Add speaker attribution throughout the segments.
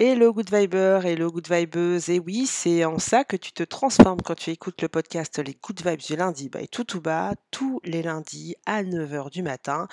Speaker 1: Hello Good Viber, hello Good Vibeuse. Et oui, c'est en ça que tu te transformes quand tu écoutes le podcast Les Good Vibes du lundi by tout tout bas, tous les lundis à 9h du matin.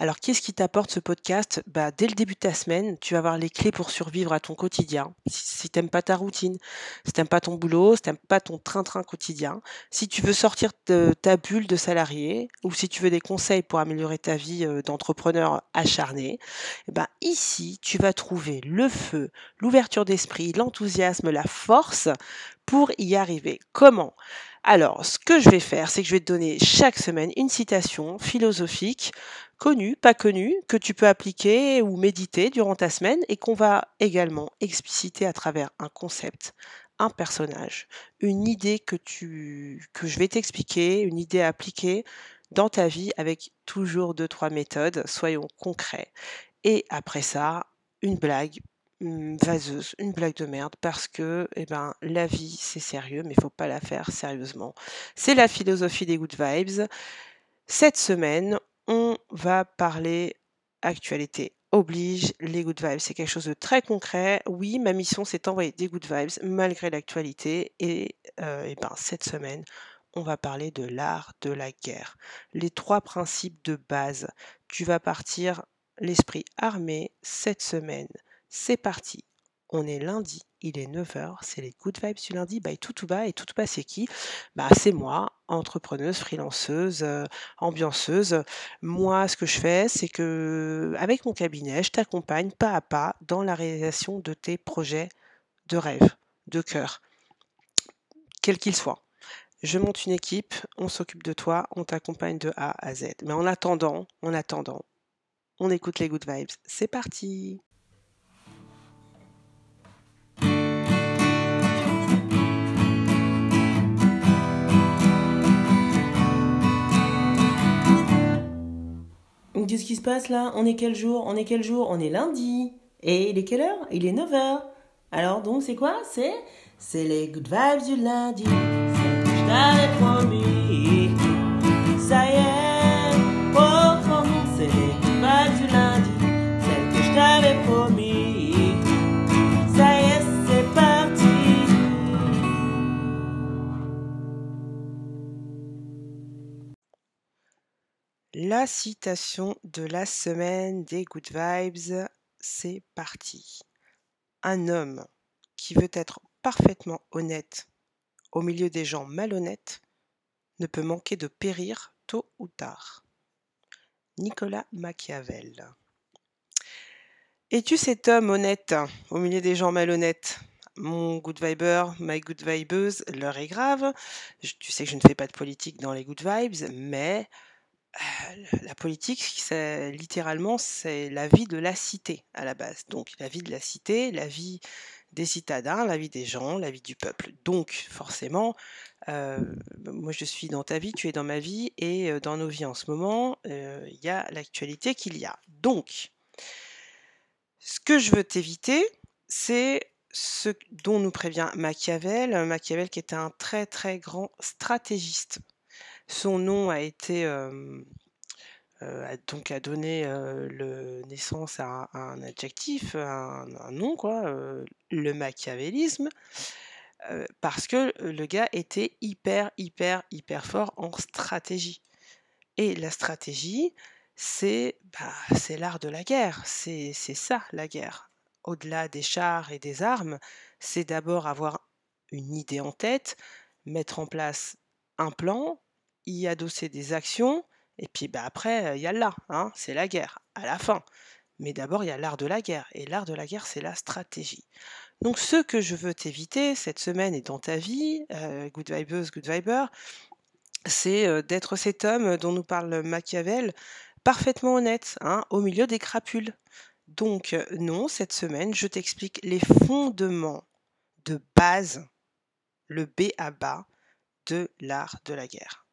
Speaker 1: Alors, qu'est-ce qui t'apporte ce podcast? Bah, Dès le début de ta semaine, tu vas avoir les clés pour survivre à ton quotidien. Si, si t'aimes pas ta routine, si t'aimes pas ton boulot, si t'aimes pas ton train-train quotidien, si tu veux sortir de ta bulle de salarié ou si tu veux des conseils pour améliorer ta vie euh, d'entrepreneur acharné, ben ici, tu vas trouver le feu, l'ouverture d'esprit, l'enthousiasme, la force pour y arriver. Comment? Alors, ce que je vais faire, c'est que je vais te donner chaque semaine une citation philosophique, connue, pas connue, que tu peux appliquer ou méditer durant ta semaine et qu'on va également expliciter à travers un concept, un personnage, une idée que tu que je vais t'expliquer, une idée à appliquer dans ta vie avec toujours deux trois méthodes, soyons concrets. Et après ça, une blague Vaseuse, une blague de merde parce que eh ben, la vie c'est sérieux mais il faut pas la faire sérieusement. C'est la philosophie des good vibes. Cette semaine, on va parler actualité oblige les good vibes. C'est quelque chose de très concret. Oui, ma mission c'est d'envoyer des good vibes malgré l'actualité et, euh, eh ben, cette semaine, on va parler de l'art de la guerre. Les trois principes de base. Tu vas partir l'esprit armé cette semaine. C'est parti. On est lundi, il est 9h, c'est les Good Vibes du lundi by Toutouba. Et Toutouba, c'est qui? Bah, C'est moi, entrepreneuse, freelanceuse, euh, ambianceuse. Moi, ce que je fais, c'est que avec mon cabinet, je t'accompagne pas à pas dans la réalisation de tes projets de rêve, de cœur, quel qu'il soit. Je monte une équipe, on s'occupe de toi, on t'accompagne de A à Z. Mais en attendant, en attendant, on écoute les Good Vibes. C'est parti Qu'est-ce qui se passe là? On est quel jour? On est quel jour? On est lundi. Et il est quelle heure? Il est 9h. Alors donc c'est quoi? C'est c'est les good vibes du lundi. Je t'avais promis. Ça y est, La citation de la semaine des Good Vibes, c'est parti. Un homme qui veut être parfaitement honnête au milieu des gens malhonnêtes ne peut manquer de périr tôt ou tard. Nicolas Machiavel. Es-tu cet homme honnête au milieu des gens malhonnêtes? Mon good viber, my good vibeuse, l'heure est grave. tu sais que je ne fais pas de politique dans les good vibes, mais la politique, littéralement, c'est la vie de la cité à la base. Donc la vie de la cité, la vie des citadins, la vie des gens, la vie du peuple. Donc forcément, moi je suis dans ta vie, tu es dans ma vie, et dans nos vies en ce moment, il y a l'actualité qu'il y a. Donc, ce que je veux t'éviter, c'est ce dont nous prévient Machiavel, Machiavel qui était un très très grand stratégiste son nom a été donc a donné le naissance à un, adjectif, un, nom quoi, le machiavélisme, parce que le gars était hyper hyper hyper fort en stratégie. Et la stratégie, c'est bah, c'est l'art de la guerre, c'est ça la guerre. Au-delà des chars et des armes, c'est d'abord avoir une idée en tête, mettre en place un plan, y adosser des actions, et puis bah, après, il y a l'art, hein, c'est la guerre, à la fin. Mais d'abord, il y a l'art de la guerre, et l'art de la guerre, c'est la stratégie. Donc ce que je veux t'éviter cette semaine et dans ta vie, euh, Good Vibeuse, Good Viber, c'est euh, d'être cet homme dont nous parle Machiavel, parfaitement honnête, hein, au milieu des crapules. Donc euh, non, cette semaine, je t'explique les fondements de base, le B à bas de l'art de la guerre.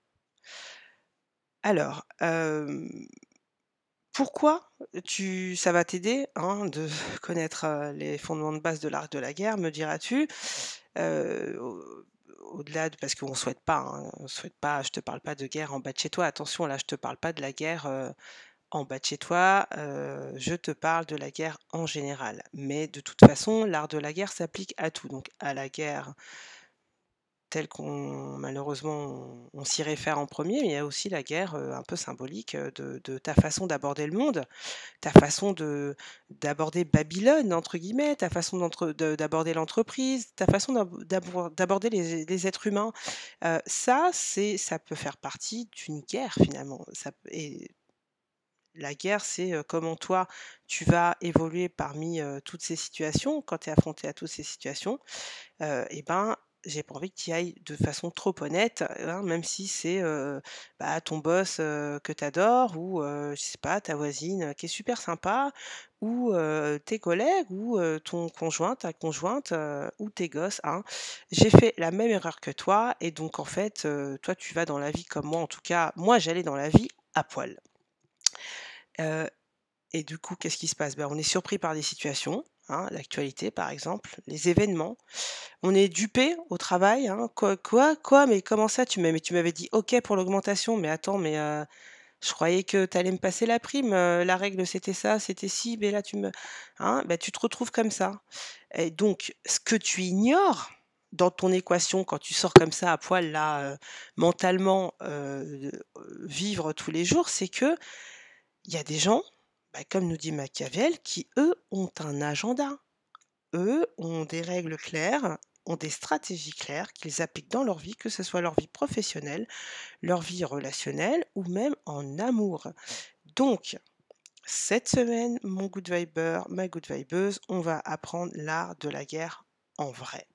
Speaker 1: Alors, pourquoi tu ça va t'aider, hein, de connaître, les fondements de base de l'art de la guerre, me diras-tu? au-delà de parce qu'on souhaite pas, hein, souhaite pas je te parle pas de guerre en bas de chez toi, attention là, je te parle pas de la guerre, en bas de chez toi, je te parle de la guerre en général. Mais de toute façon, l'art de la guerre s'applique à tout, donc à la guerre telle qu'on malheureusement on s'y réfère en 1er, mais il y a aussi la guerre, heu, un peu symbolique, heu, de ta façon d'aborder le monde, ta façon de d'aborder «Babylone» entre guillemets, ta façon d'aborder l'entreprise, ta façon d'ab d'abord d'aborder les êtres humains. Heu, ça, c'est ça peut faire partie d'une guerre finalement. Et la guerre, c'est, comment toi tu vas évoluer parmi, toutes ces situations. Quand tu es affronté à toutes ces situations, heu et ben, j'ai pas envie que tu ailles de façon trop honnête, hein, même si c'est, bah, ton boss, que tu adores ou, je sais pas, ta voisine qui est super sympa ou, tes collègues ou, ton conjoint, ta conjointe, ou tes gosses, hein. J'ai fait la même erreur que toi et donc en fait, toi tu vas dans la vie comme moi en tout cas, moi j'allais dans la vie à poil. Et du coup, qu'est-ce qui se passe? Bah, on est surpris par des situations, hein, l'actualité par exemple, les événements. On est dupé au travail, hein: «Quoi quoi? Mais comment ça? Tu m'avais tu m'avais dit OK pour l'augmentation, mais attends, mais heu, je croyais que tu allais me passer la prime, heu, la règle c'était ça, c'était ci, mais là tu me» hein, bah, tu te retrouves comme ça et donc ce que tu ignores dans ton équation quand tu sors comme ça à poil là, heu, mentalement, vivre tous les jours, c'est qu'il y a des gens, bah, comme nous dit Machiavel, qui eux ont un agenda. Eux ont des règles claires, ont des stratégies claires qu'ils appliquent dans leur vie, que ce soit leur vie professionnelle, leur vie relationnelle ou même en amour. Donc cette semaine, mon good viber, ma good vibeuse, on va apprendre l'art de la guerre en vrai.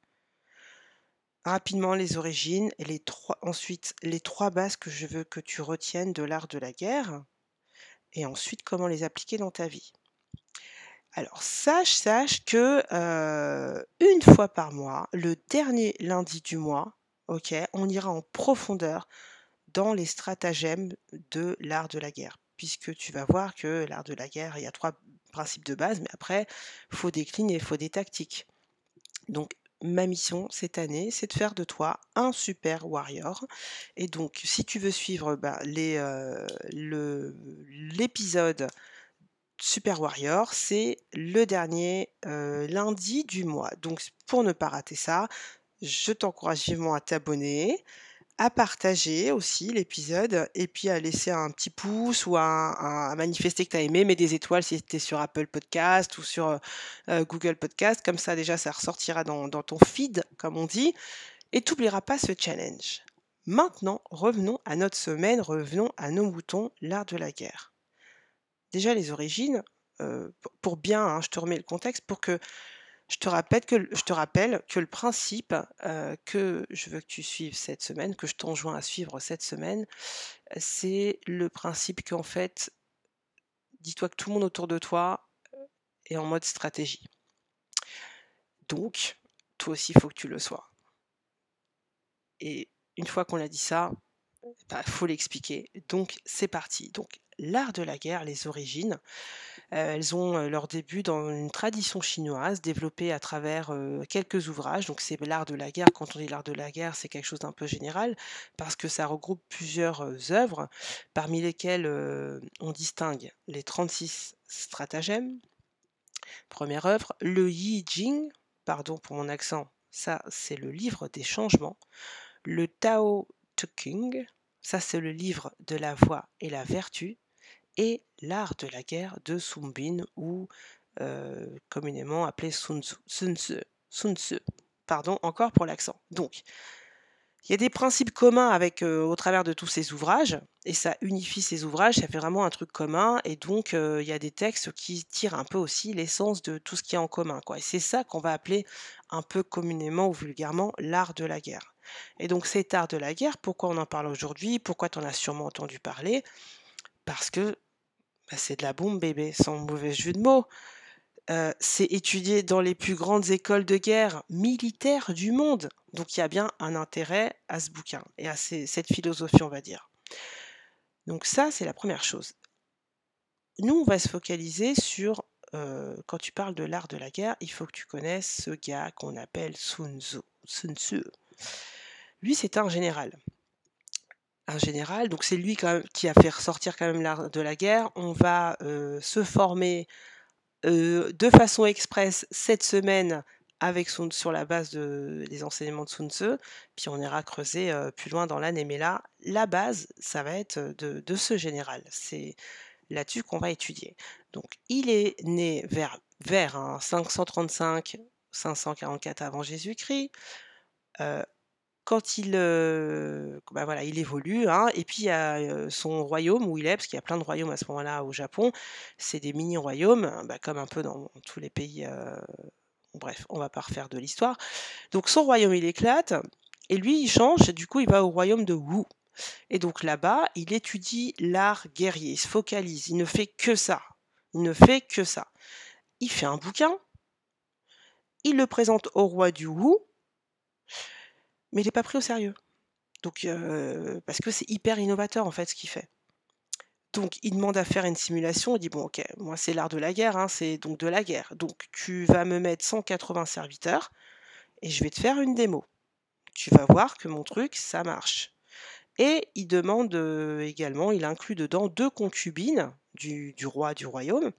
Speaker 1: Rapidement les origines et les 3 ensuite les 3 bases que je veux que tu retiennes de l'art de la guerre et ensuite comment les appliquer dans ta vie. Alors sache sache que, heu, 1 fois par mois, le dernier lundi du mois, OK, on ira en profondeur dans les stratagèmes de l'art de la guerre. Puisque tu vas voir que l'art de la guerre, il y a 3 principes de base, mais après, faut décliner, faut des tactiques. Donc ma mission cette année, c'est de faire de toi un super warrior et donc si tu veux suivre, heu, le l'épisode super warrior, c'est le dernier, heu, lundi du mois. Donc pour ne pas rater ça, je t'encourage vivement à t'abonner, à partager aussi l'épisode et puis à laisser un petit pouce ou à manifester que tu as aimé. Mets des étoiles si tu sur Apple Podcast ou sur, heu heu, Google Podcast, comme ça déjà ça ressortira dans ton feed comme on dit et tu oublieras pas ce challenge. Maintenant, revenons à notre semaine, revenons à nos moutons, l'art de la guerre. Déjà les origines, pour pour bien, hein, je te remets le contexte pour que je te rappelle que l je te rappelle que le principe, heu, que je veux que tu suives cette semaine, que je t'enjoins à suivre cette semaine, c'est le principe qu'en fait dis-toi que tout le monde autour de toi, heu, est en mode stratégie. Donc toi aussi, il faut que tu le sois. Et une fois qu'on a dit ça, bah, faut l'expliquer. Donc c'est parti. Donc l'art de la guerre, les origines, elles ont, heu, leur début dans une tradition chinoise développée à travers, heu, quelques ouvrages. Donc c'est l'art de la guerre. Quand on dit l'art de la guerre, c'est quelque chose d'un peu général parce que ça regroupe plusieurs, œuvres parmi lesquelles, on distingue les 36 stratagèmes. 1re œuvre, le Yi Jing, pardon pour mon accent, ça c'est le livre des changements. Le Tao Te Ching, ça c'est le livre de la voix et la vertu et l'art de la guerre de Sun Bin ou, communément appelé Sun Tzu Sun Tzu. Pardon encore pour l'accent. Donc il y a des principes communs avec, au travers de tous ces ouvrages et ça unifie ces ouvrages, ça fait vraiment un truc commun et donc il y a des textes qui tirent un peu aussi l'essence de tout ce qu'il y a en commun, et c'est ça qu'on va appeler un peu communément ou vulgairement l'art de la guerre et donc cet art de la guerre, pourquoi on en parle aujourd'hui? Pourquoi tu en as sûrement entendu parler? Parce que, bah, c'est de la bombe bébé, sans mauvais jeu de mots. Heu, c'est étudié dans les plus grandes écoles de guerre militaires du monde. Donc il y a bien un intérêt à ce bouquin et à cette philosophie, on va dire. Donc ça, c'est la 1re chose. Nous, on va se focaliser sur, heu, quand tu parles de l'art de la guerre, il faut que tu connaisses ce gars qu'on appelle Sun Tzu Sun Tzu. Lui, c'était un général. Un général, donc c'est lui quand même qui a fait ressortir quand même l'art de la guerre. On va euh, se former euh, de façon express cette semaine avec Sun, sur la base de, des enseignements de Sun Tzu, puis on ira creuser euh, plus loin dans l'année. Mais là, la base, ça va être de, ce général. C'est là-dessus qu'on va étudier. Donc, il est né vers, vers hein, 535, 544 avant Jésus-Christ. Quand il, euh, bah il évolue, hein, et puis il y a son royaume où il est, parce qu'il y a plein de royaumes à ce moment-là au Japon, c'est des mini-royaumes, bah, comme un peu dans tous les pays. bref, on va pas refaire de l'histoire. Donc son royaume, il éclate, et lui, il change, et du coup, il va au royaume de Wu. Et donc là-bas, il étudie l'art guerrier, il se focalise, il ne fait que ça. Il ne fait que ça. Il fait un bouquin, il le présente au roi du Wu, mais il n'est pas pris au sérieux. Donc, euh, parce que c'est hyper innovateur en fait ce qu'il fait. Donc, il demande à faire une simulation. Il dit Bon, ok, moi c'est l'art de la guerre, hein, c'est donc de la guerre. Donc, tu vas me mettre 180 serviteurs et je vais te faire une démo. Tu vas voir que mon truc, ça marche. Et il demande euh, également, il inclut dedans deux concubines du, du roi du royaume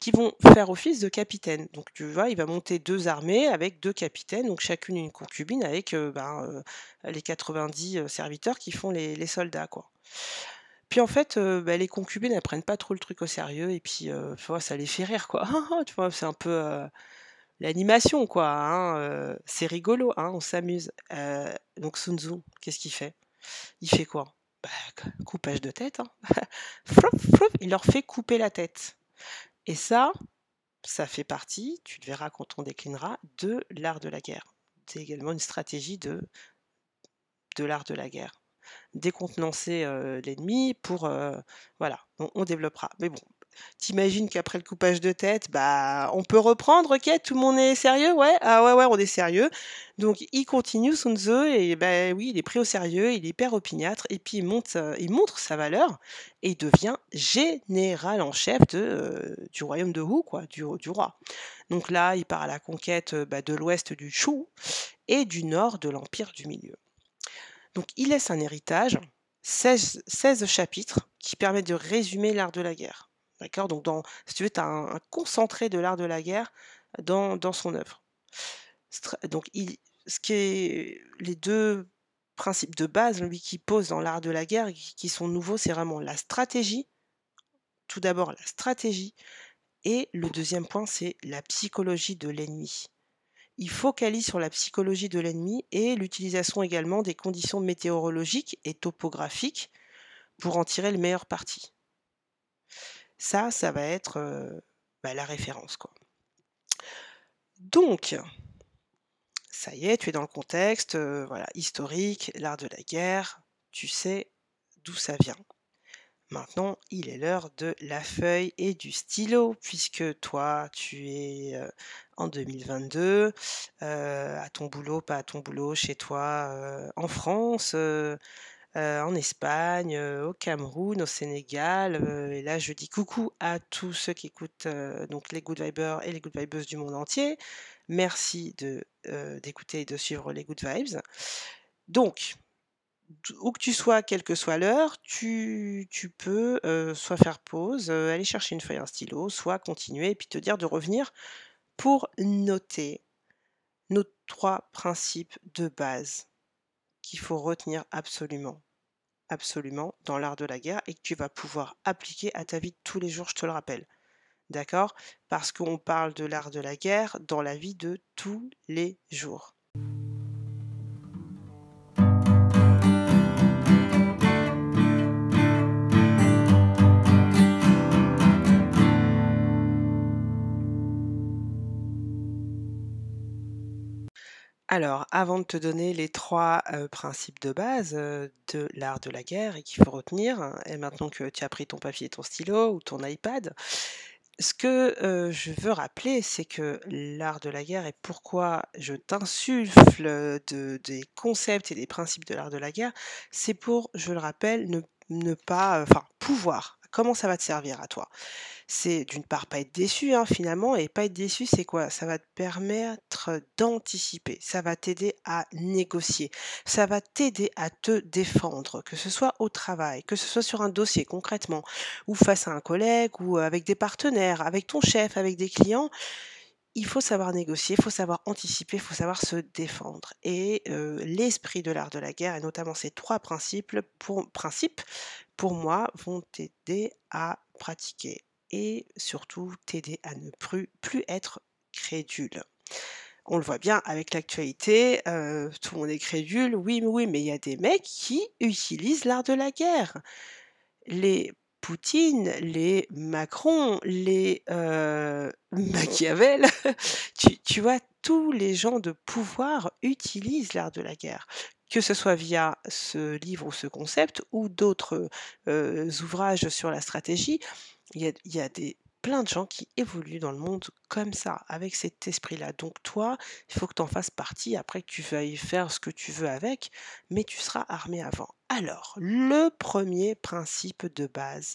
Speaker 1: qui vont faire office de capitaine. Donc tu vois, il va monter deux armées avec deux capitaines, donc chacune une concubine avec euh, ben, euh, les 90 euh, serviteurs qui font les, soldats, quoi. Puis en fait, bah, les concubines, elles prennent pas trop le truc au sérieux et puis ça les fait rire, quoi. tu vois, c'est un peu l'animation, quoi. hein, c'est rigolo, hein, on s'amuse. Donc Sun Tzu, qu'est-ce qu'il fait? Il fait quoi? Bah, coupage de tête. Hein. Il leur fait couper la tête. Et ça, ça fait partie, tu le verras quand on déclinera, de l'art de la guerre. C'est également une stratégie de, l'art de la guerre. Décontenancer euh, l'ennemi pour... euh, voilà, on, on développera. Mais bon, t'imagines qu'après le coupage de tête, bah, on peut reprendre, ok, tout le monde est sérieux, ouais, ah ouais, ouais, on est sérieux. Donc il continue Sun Tzu et ben oui, il est pris au sérieux, il est hyper opiniâtre et puis il monte, euh, il montre sa valeur et il devient général en chef euh, du royaume de Wu, quoi, du, du roi. Donc là, il part à la conquête euh, bah, de l'ouest du Shu et du nord de l'empire du milieu. Donc il laisse un héritage, 16, 16 chapitres qui permettent de résumer l'art de la guerre. D'accord? Donc, dans, si tu veux, tu as un, concentré de l'art de la guerre dans, dans son œuvre. Donc, ce qui les deux principes de base, lui, qui pose dans l'art de la guerre, qui sont nouveaux, c'est vraiment la stratégie. Tout d'abord, la stratégie. Et le deuxième point, c'est la psychologie de l'ennemi. Il focalise sur la psychologie de l'ennemi et l'utilisation également des conditions météorologiques et topographiques pour en tirer le meilleur parti. Ça, ça va être bah, la référence, quoi. Donc, ça y est, tu es dans le contexte, voilà, historique, l'art de la guerre, tu sais d'où ça vient. Maintenant, il est l'heure de la feuille et du stylo, puisque toi, tu es en 2022, euh, à ton boulot, pas à ton boulot, chez toi, en France, euh, en Espagne, euh, au Cameroun, au Sénégal. euh, et là, je dis coucou à tous ceux qui écoutent donc les Good Vibers et les Good Vibers du monde entier. Merci d'écouter et de suivre les Good Vibes. Donc, où que tu sois, quelle que soit l'heure, tu, tu peux soit faire pause, aller chercher une feuille, un stylo, soit continuer et puis te dire de revenir pour noter nos trois principes de base qu'il faut retenir absolument, absolument dans l'art de la guerre et que tu vas pouvoir appliquer à ta vie de tous les jours, je te le rappelle. D'accord? Parce qu'on parle de l'art de la guerre dans la vie de tous les jours. Alors, avant de te donner les trois euh, principes de base euh, de l'art de la guerre et qu'il faut retenir, hein, et maintenant que tu as pris ton papier et ton stylo ou ton iPad, ce que euh, je veux rappeler, c'est que l'art de la guerre et pourquoi je t'insuffle de, des concepts et des principes de l'art de la guerre, c'est pour, je le rappelle, ne, ne pas, enfin, pouvoir, comment ça va te servir à toi? C'est d'une part pas être déçu, hein, finalement et pas être déçu, c'est quoi? Ça va te permettre d'anticiper, ça va t'aider à négocier, ça va t'aider à te défendre, que ce soit au travail, que ce soit sur un dossier concrètement ou face à un collègue ou avec des partenaires, avec ton chef, avec des clients. Il faut savoir négocier, il faut savoir anticiper, il faut savoir se défendre et heu, l'esprit de l'art de la guerre et notamment ces 3 principes pour moi, vont t'aider à pratiquer et surtout t'aider à ne plus être crédule. On le voit bien avec l'actualité, heu, tout le monde est crédule. Oui, mais oui, mais il y a des mecs qui utilisent l'art de la guerre. Poutine, les Macron, les, heu, Machiavel, tu tu vois? Tous les gens de pouvoir utilisent l'art de la guerre, que ce soit via ce livre ou ce concept ou d'autres, heu, ouvrages sur la stratégie. Il y a il y a des plein de gens qui évoluent dans le monde comme ça, avec cet esprit-là. Donc toi, il faut que tu en fasses partie, après que tu veuilles faire ce que tu veux avec, mais tu seras armé avant. Alors, le premier principe de base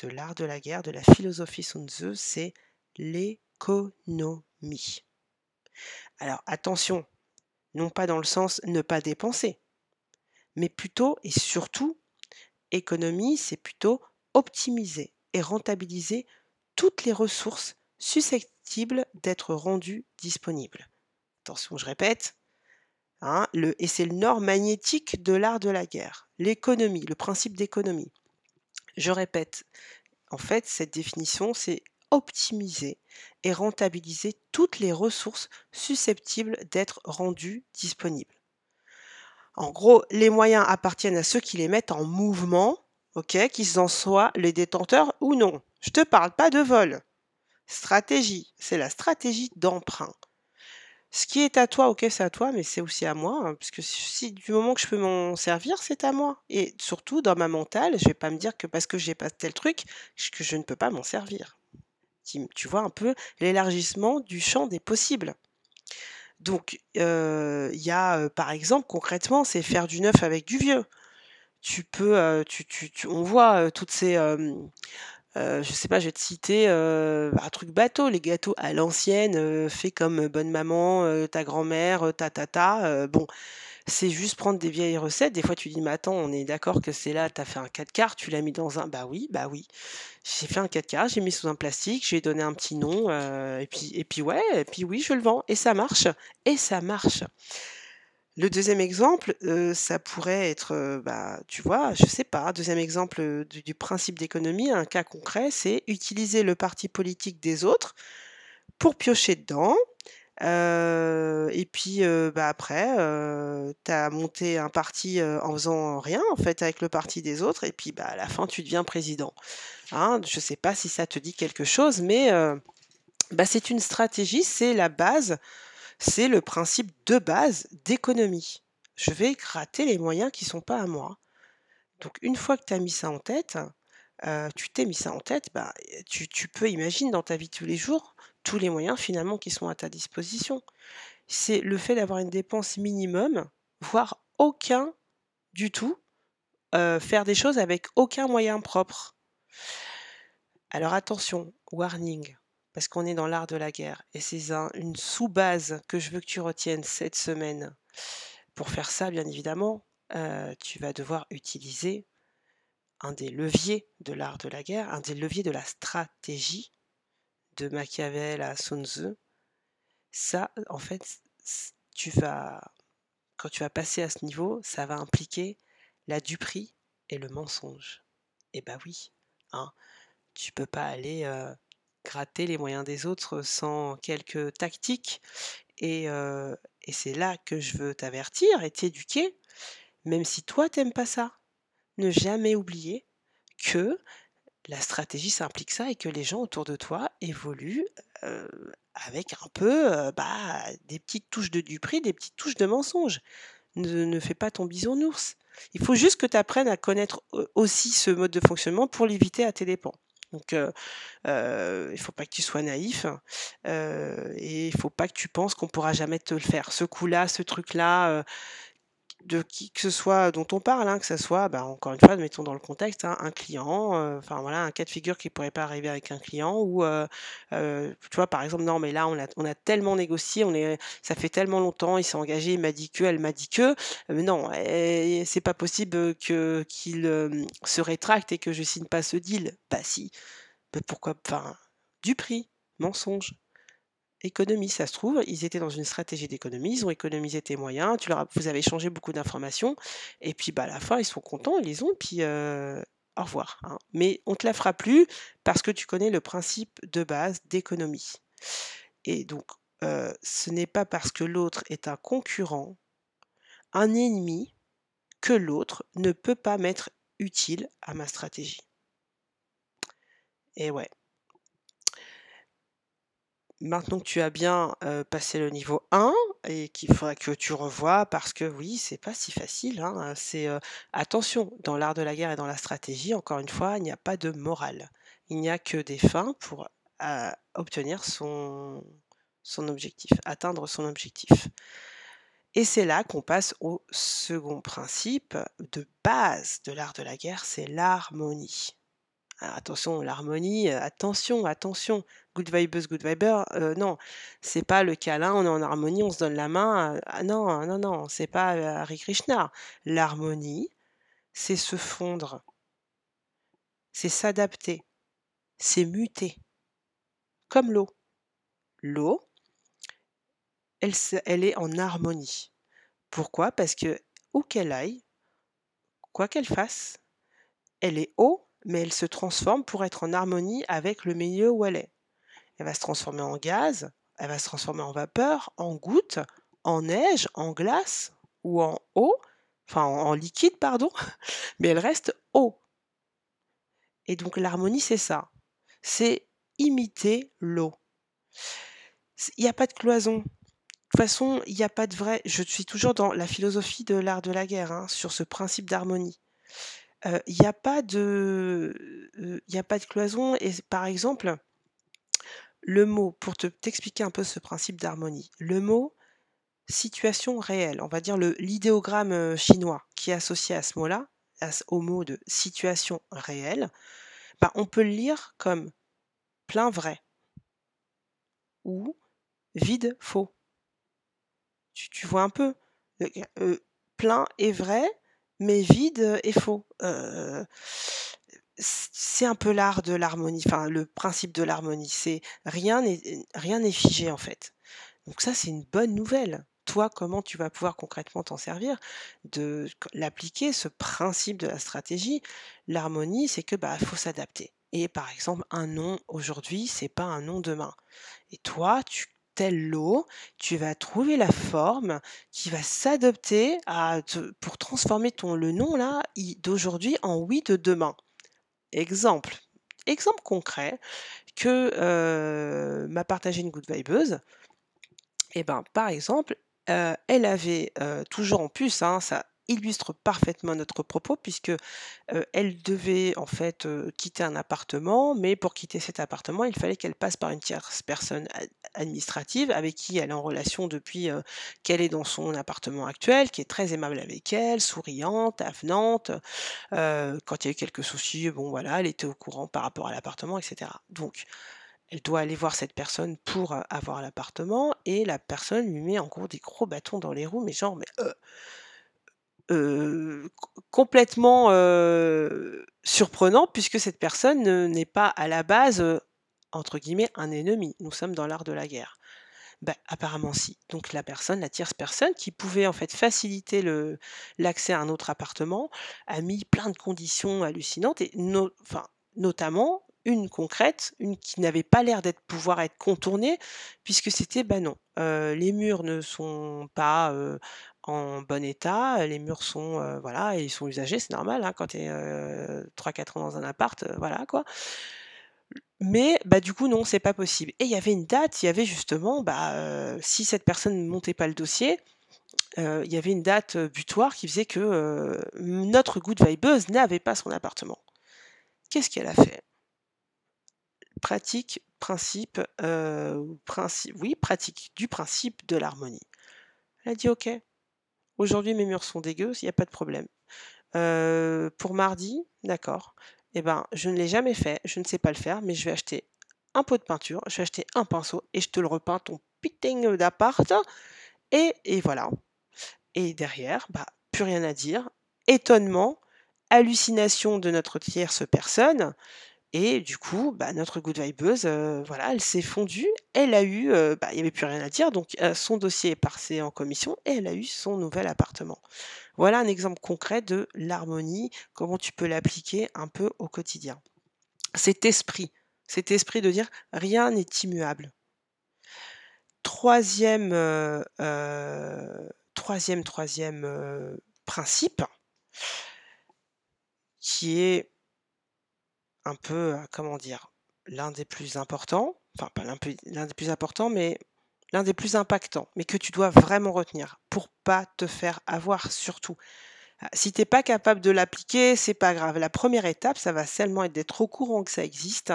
Speaker 1: de l'art de la guerre, de la philosophie Sun Tzu, c'est l'économie. Alors attention, non pas dans le sens ne pas dépenser, mais plutôt et surtout, économie, c'est plutôt optimiser et rentabiliser toutes les ressources susceptibles d'être rendues disponibles. Attention, je répète, hein, le, et c'est le nord magnétique de l'art de la guerre, l'économie, le principe d'économie. Je répète, en fait, cette définition, c'est optimiser et rentabiliser toutes les ressources susceptibles d'être rendues disponibles. En gros, les moyens appartiennent à ceux qui les mettent en mouvement, qu'ils en soient les détenteurs ou non. Je te parle pas de vol. Stratégie, c'est la stratégie d'emprunt. Ce qui est à toi, ok, c'est à toi, mais c'est aussi à moi, hein, parce que si du moment que je peux m'en servir, c'est à moi. Et surtout, dans ma mentale, je vais pas me dire que parce que j'ai pas tel truc, que je ne peux pas m'en servir. Tu, vois un peu l'élargissement du champ des possibles. Donc, euh, il y a, euh, par exemple, concrètement, c'est faire du neuf avec du vieux. Tu peux, euh, tu, tu, on voit toutes ces, euh, euh, je sais pas, je vais te citer euh, un truc bateau, les gâteaux à l'ancienne, euh, faits comme bonne maman, euh, ta grand-mère, euh, ta tata. euh, bon, c'est juste prendre des vieilles recettes. Des fois, tu dis, mais attends, on est d'accord que c'est là, tu as fait un 4 quarts, tu l'as mis dans un. Bah oui, bah oui. J'ai fait un 4 quarts, j'ai mis sous un plastique, j'ai donné un petit nom, euh, et puis, et puis ouais, et puis oui, je le vends, et ça marche, et ça marche. Le deuxième exemple, heu, ça pourrait être, heu, bah, tu vois, je sais pas, deuxième exemple, heu, du principe d'économie, un cas concret, c'est utiliser le parti politique des autres pour piocher dedans, et puis, bah, après, tu as monté un parti, en faisant rien, en fait, avec le parti des autres et puis, bah, à la fin, tu deviens président, hein. Je sais pas si ça te dit quelque chose, mais, c'est une stratégie, c'est la base c'est le principe de base d'économie. Je vais gratter les moyens qui sont pas à moi. Donc une fois que tu as mis ça en tête, heu, tu t'es mis ça en tête, bah, tu peux imaginer dans ta vie tous les jours, tous les moyens finalement qui sont à ta disposition. C'est le fait d'avoir une dépense minimum, voire aucun du tout, heu, faire des choses avec aucun moyen propre. Alors attention, warning, parce qu'on est dans l'art de la guerre et c'est un une sous-base que je veux que tu retiennes cette semaine. Pour faire ça, bien évidemment, heu, tu vas devoir utiliser un des leviers de l'art de la guerre, un des leviers de la stratégie, de Machiavel à Sun Tzu. Ça, en fait, tu vas quand tu vas passer à ce niveau, ça va impliquer la duperie et le mensonge. Et bah oui, hein, tu peux pas aller, heu, gratter les moyens des autres sans quelques tactiques et heu et c'est là que je veux t'avertir et t'éduquer, même si toi tu aimes pas ça. Ne jamais oublier que la stratégie, ça implique ça et que les gens autour de toi évoluent, heu, avec un peu, heu, bah, des petites touches de duperie, des petites touches de mensonge. Ne fais pas ton bisounours. Il faut juste que tu apprennes à connaître au aussi ce mode de fonctionnement pour l'éviter à tes dépens. Donc, heu heu, il faut pas que tu sois naïf, et il faut pas que tu penses qu'on pourra jamais te le faire. Ce coup-là, ce truc-là, de qui que ce soit dont on parle, hein, que ce soit, bah, encore une fois, mettons dans le contexte, hein, un client, heu, enfin un cas de figure qui pourrait pas arriver avec un client ou, heu heu, tu vois, par exemple: «Non mais là on a tellement négocié, on est ça fait tellement longtemps, il s'est engagé, il m'a dit que, elle m'a dit que, heu, non, et c'est pas possible, qu'il, se rétracte et que je signe pas ce deal». Bah si, bah pourquoi enfin, du prix, mensonge. Économie, ça se trouve, ils étaient dans une stratégie d'économie, ils ont économisé tes moyens, tu leur as vous avez échangé beaucoup d'informations et puis, bah, à la fin, ils sont contents, ils les ont, puis, au revoir, hein. Mais on te la fera plus parce que tu connais le principe de base d'économie et donc, ce n'est pas parce que l'autre est un concurrent, un ennemi, que l'autre ne peut pas m'être utile à ma stratégie. Et ouais. Maintenant que tu as bien, passé le niveau 1 et qu'il faudra que tu revoies parce que oui, c'est pas si facile, hein, c'est, attention, dans l'art de la guerre et dans la stratégie, encore une fois, il n'y a pas de morale. Il n'y a que des fins pour, obtenir son objectif, atteindre son objectif. Et c'est là qu'on passe au second principe de base de l'art de la guerre, c'est l'harmonie. Attention, l'harmonie, heu, attention, attention, good vibes, good vibers, heu, non, c'est pas le câlin, on est en harmonie, on se donne la main, heu, ah non, non, non, c'est pas, Hare Krishna. L'harmonie, c'est se fondre. C'est s'adapter, c'est muter. Comme l'eau. L'eau elle elle est en harmonie. Pourquoi? Parce que où qu'elle aille, quoi qu'elle fasse, elle est eau, mais elle se transforme pour être en harmonie avec le milieu où elle est. Elle va se transformer en gaz, elle va se transformer en vapeur, en goutte, en neige, en glace ou en eau, enfin en liquide pardon, mais elle reste eau. Et donc l'harmonie, c'est ça, c'est imiter l'eau. Il y a pas de cloison. De toute façon, il y a pas de vrai je suis toujours dans la philosophie de l'art de la guerre, hein, sur ce principe d'harmonie. Il y a pas de, a pas de cloison et par exemple le mot pour te t'expliquer un peu ce principe d'harmonie, le mot situation réelle, on va dire l'idéogramme, chinois qui est associé à ce mot-là, au mot de situation réelle, bah, on peut le lire comme plein vrai ou vide faux. Tu vois un peu? Plein est vrai, mais vide est faux. Heu, c c'est un peu l'art de l'harmonie, enfin le principe de l'harmonie, c'est rien n'est rien n'est figé en fait. Donc ça, c'est une bonne nouvelle. Toi, comment tu vas pouvoir concrètement t'en servir? De l'appliquer, ce principe de la stratégie? L'harmonie, c'est que, bah, faut s'adapter et par exemple, un non aujourd'hui, c'est pas un non demain et toi, tu telle l'eau, tu vas trouver la forme qui va s'adapter à pour transformer ton le non là, d'aujourd'hui en oui de demain. Exemple, exemple concret que, heu, m'a partagé une good vibeuse et ben, par exemple, heu, elle avait, heu, toujours en plus, hein, ça illustre parfaitement notre propos puisque, elle devait en fait, quitter un appartement, mais pour quitter cet appartement, il fallait qu'elle passe par une tierce personne ad administrative avec qui elle est en relation depuis, qu'elle est dans son appartement actuel, qui est très aimable avec elle, souriante, avenante, quand il y a eu quelques soucis, bon voilà, elle était au courant par rapport à l'appartement et cetera. Donc elle doit aller voir cette personne pour, avoir l'appartement et la personne lui met en gros des gros bâtons dans les roues, mais genre mais, co complètement, heu, surprenant puisque cette personne, n'est pas à la base, heu, entre guillemets «un ennemi». Nous sommes dans l'art de la guerre. Bah, apparemment si. Donc la personne, la tierce personne qui pouvait en fait faciliter l'accès à un autre appartement, a mis plein de conditions hallucinantes et notamment une concrète, une qui n'avait pas l'air d'être pouvoir être contournée puisque c'était, bah, non, les murs ne sont pas, en bon état, les murs sont, heu, voilà, ils sont usagés, c'est normal, hein, quand tu es, heu, 3-4 ans dans un appart, heu, voilà quoi. Mais, bah, du coup non, c'est pas possible et il y avait une date, il y avait justement, bah, heu, si cette personne ne montait pas le dossier, il y avait une date, butoir qui faisait que, notre good vibeuse n'avait pas son appartement. Qu'est-ce qu'elle a fait? Pratique, principe, heu, princi oui pratique du principe de l'harmonie. Elle a dit: «OK, aujourd'hui mes murs sont dégueux, il y a pas de problème. Heu, pour mardi, d'accord. Et ben, je ne l'ai jamais fait, je ne sais pas le faire, mais je vais acheter un pot de peinture, je vais acheter un pinceau et je te le repeins ton putain d'appart et et voilà. Et derrière, bah, plus rien à dire. Étonnement, hallucination de notre tierce personne et du coup, bah, notre good vibeuse, heu, voilà, elle s'est fondue. Elle a eu, heu, bah, il y avait plus rien à dire donc heu, son dossier est passé en commission et elle a eu son nouvel appartement. Voilà un exemple concret de l'harmonie, comment tu peux l'appliquer un peu au quotidien. Cet esprit, cet esprit de dire: «Rien n'est immuable». 3e, heu heu, 3e 3e, heu, principe qui est un peu, heu, comment dire? L'un des plus importants, enfin pas l'un des plus importants, mais l'un des plus impactants, mais que tu dois vraiment retenir pour pas te faire avoir surtout. Ah, si tu es pas capable de l'appliquer, c'est pas grave. La première étape, ça va seulement être d'être au courant que ça existe,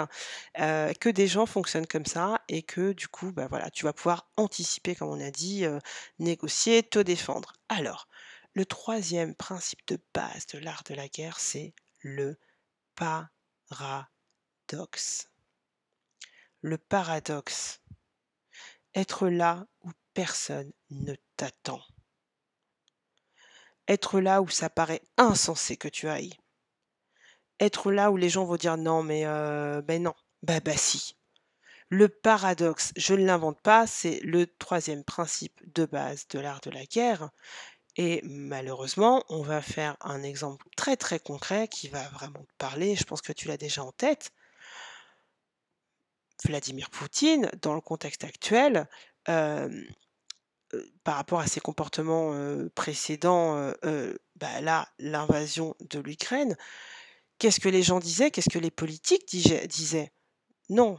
Speaker 1: heu, que des gens fonctionnent comme ça et que du coup, bah, voilà, tu vas pouvoir anticiper comme on a dit, heu, négocier, te défendre. Alors, le 3e principe de base de l'art de la guerre, c'est le paradoxe. Le paradoxe. Être là où personne ne t'attend. Être là où ça paraît insensé que tu ailles. Être là où les gens vont dire: «Non mais heu, beh non». Bah bah si. Le paradoxe, je ne l'invente pas, c'est le 3e principe de base de l'art de la guerre et malheureusement, on va faire un exemple très, très concret qui va vraiment te parler, je pense que tu l'as déjà en tête. Vladimir Poutine, dans le contexte actuel, par rapport à ses comportements, précédents, bah, là, l'invasion de l'Ukraine, qu'est-ce que les gens disaient? Qu'est-ce que les politiques disaient? Non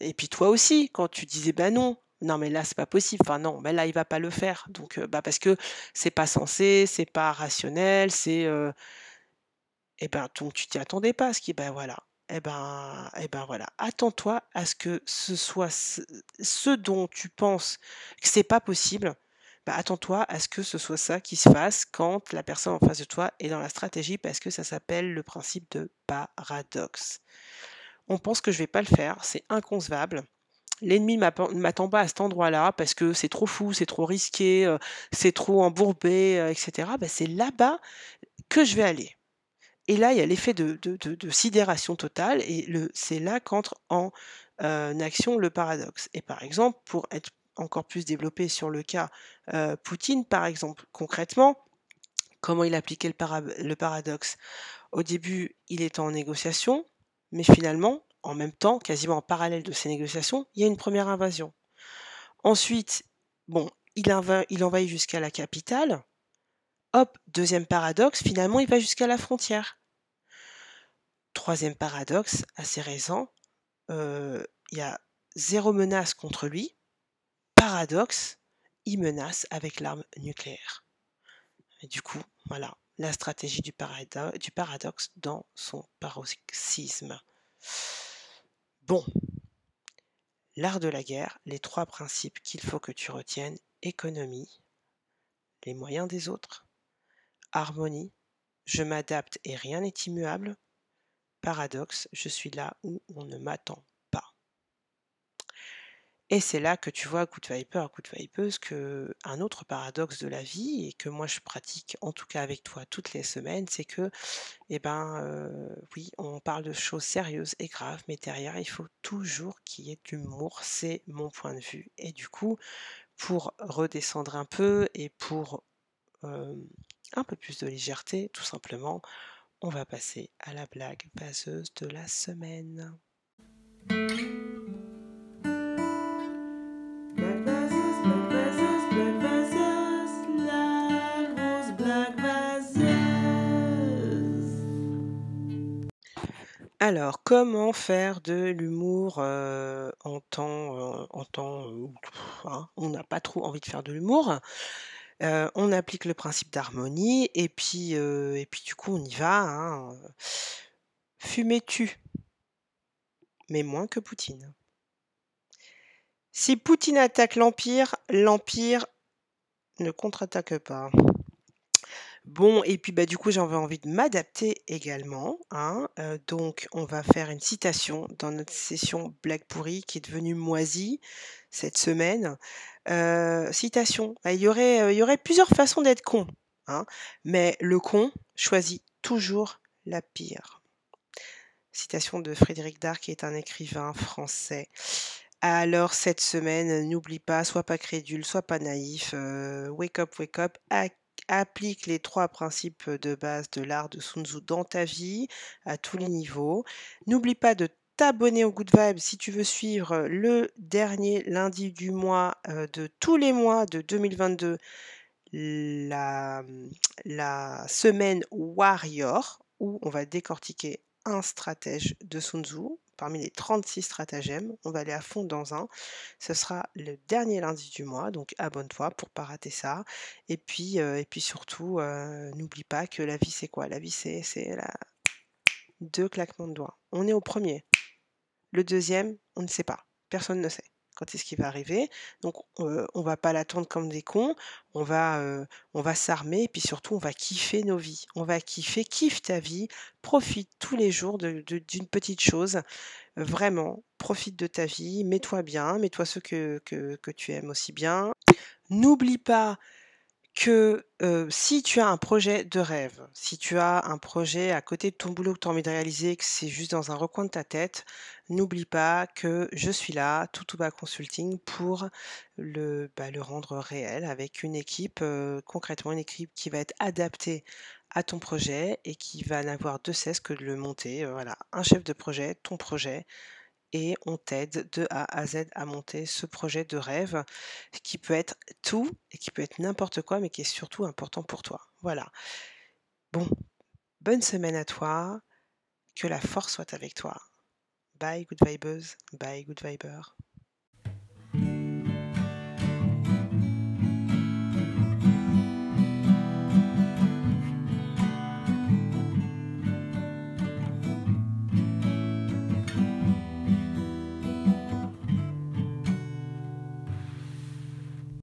Speaker 1: et puis toi aussi, quand tu disais: «Bah non, non mais là c'est pas possible, enfin non, bah là il va pas le faire». Donc heu, bah, parce que c'est pas sensé, c'est pas rationnel, c'est, heu et ben donc tu t'y attendais pas à ce qui bah voilà. Et ben et ben voilà, attends-toi à ce que ce soit ce dont tu penses que c'est pas possible, bah, attends-toi à ce que ce soit ça qui se fasse quand la personne en face de toi est dans la stratégie parce que ça s'appelle le principe de paradoxe. On pense que je vais pas le faire, c'est inconcevable. L'ennemi m'attend pas à cet endroit-là parce que c'est trop fou, c'est trop risqué, heu, c'est trop embourbé, heu, et cetera. Bah, c'est là-bas que je vais aller. Et là, il y a l'effet de sidération totale et c'est là qu'entre en, heu, action le paradoxe. Et par exemple, pour être encore plus développé sur le cas, Poutine, par exemple, concrètement, comment il appliquait le le paradoxe? Au début, il était en négociation, mais finalement, en même temps, quasiment en parallèle de ces négociations, il y a une première invasion. Ensuite, bon, il envahit jusqu'à la capitale. Hop, deuxième paradoxe, finalement, il va jusqu'à la frontière. Troisième paradoxe, assez récent, heu, il y a zéro menace contre lui. Paradoxe, il menace avec l'arme nucléaire. Du coup, voilà, la stratégie du paradoxe dans son paroxysme. Bon. L'art de la guerre, les 3 principes qu'il faut que tu retiennes: économie, les moyens des autres, harmonie, je m'adapte et rien n'est immuable, paradoxe, je suis là où on ne m'attend. Et c'est là que tu vois, good viber, good vibeuse, qu'un autre paradoxe de la vie et que moi je pratique, en tout cas avec toi toutes les semaines, c'est que, eh ben, heu, oui, on parle de choses sérieuses et graves, mais derrière, il faut toujours qu'il y ait de l'humour, c'est mon point de vue. Et du coup, pour redescendre un peu et pour, un peu plus de légèreté, tout simplement, on va passer à la blague vaseuse de la semaine. Alors, comment faire de l'humour, en temps, en temps, où hein, on n'a pas trop envie de faire de l'humour? On applique le principe d'harmonie et puis, et puis du coup on y va, hein, heu. Fumer. Mais moins que Poutine. Si Poutine attaque l'empire, l'empire ne contre-attaque pas. Bon et puis, bah, du coup, j'avais envie de m'adapter également, hein, heu, donc on va faire une citation dans notre session blague pourrie qui est devenue moisie cette semaine. Heu, citation, il y aurait, heu, il y aurait plusieurs façons d'être con, hein, mais le con choisit toujours la pire. Citation de Frédéric Dard qui est un écrivain français. Alors cette semaine, n'oublie pas, sois pas crédule, sois pas naïf, wake up, wake up, applique les 3 principes, de base de l'art de Sun Tzu dans ta vie, à tous les niveaux. N'oublie pas de t'abonner au Good Vibes si tu veux suivre, le dernier lundi du mois, heu, de tous les mois de 2022, la, mmh, la semaine Warrior où on va décortiquer un stratège de Sun Tzu parmi les 36 stratagèmes. On va aller à fond dans un. Ce sera le dernier lundi du mois, donc abonne-toi pour pas rater ça et puis, heu et puis surtout, heu, n'oublie pas que la vie, c'est quoi? La vie, c'est c'est la 2 claquements de doigts. On est au 1er. Le 2e, on ne sait pas. Personne ne sait quand est-ce qu'il va arriver. Donc, heu, on va pas l'attendre comme des cons. On va, va s'armer et puis surtout, on va kiffer nos vies. On va kiffer. Kiffe ta vie, profite tous les jours d'une petite chose. Vraiment, profite de ta vie, mets-toi bien, mets-toi ceux que que tu aimes aussi bien. N'oublie pas que, si tu as un projet de rêve, si tu as un projet à côté de ton boulot que tu as envie de réaliser, que c'est juste dans un recoin de ta tête, n'oublie pas que je suis là, Toutouba Consulting, pour le, bah, le rendre réel avec une équipe, concrètement une équipe qui va être adaptée à ton projet et qui va n'avoir de cesse que de le monter, voilà. Un chef de projet, ton projet et on t'aide de A à Z à monter ce projet de rêve qui peut être tout et qui peut être n'importe quoi, mais qui est surtout important pour toi. Voilà. Bon, bonne semaine à toi, que la force soit avec toi. Bye good vibes, bye good viber.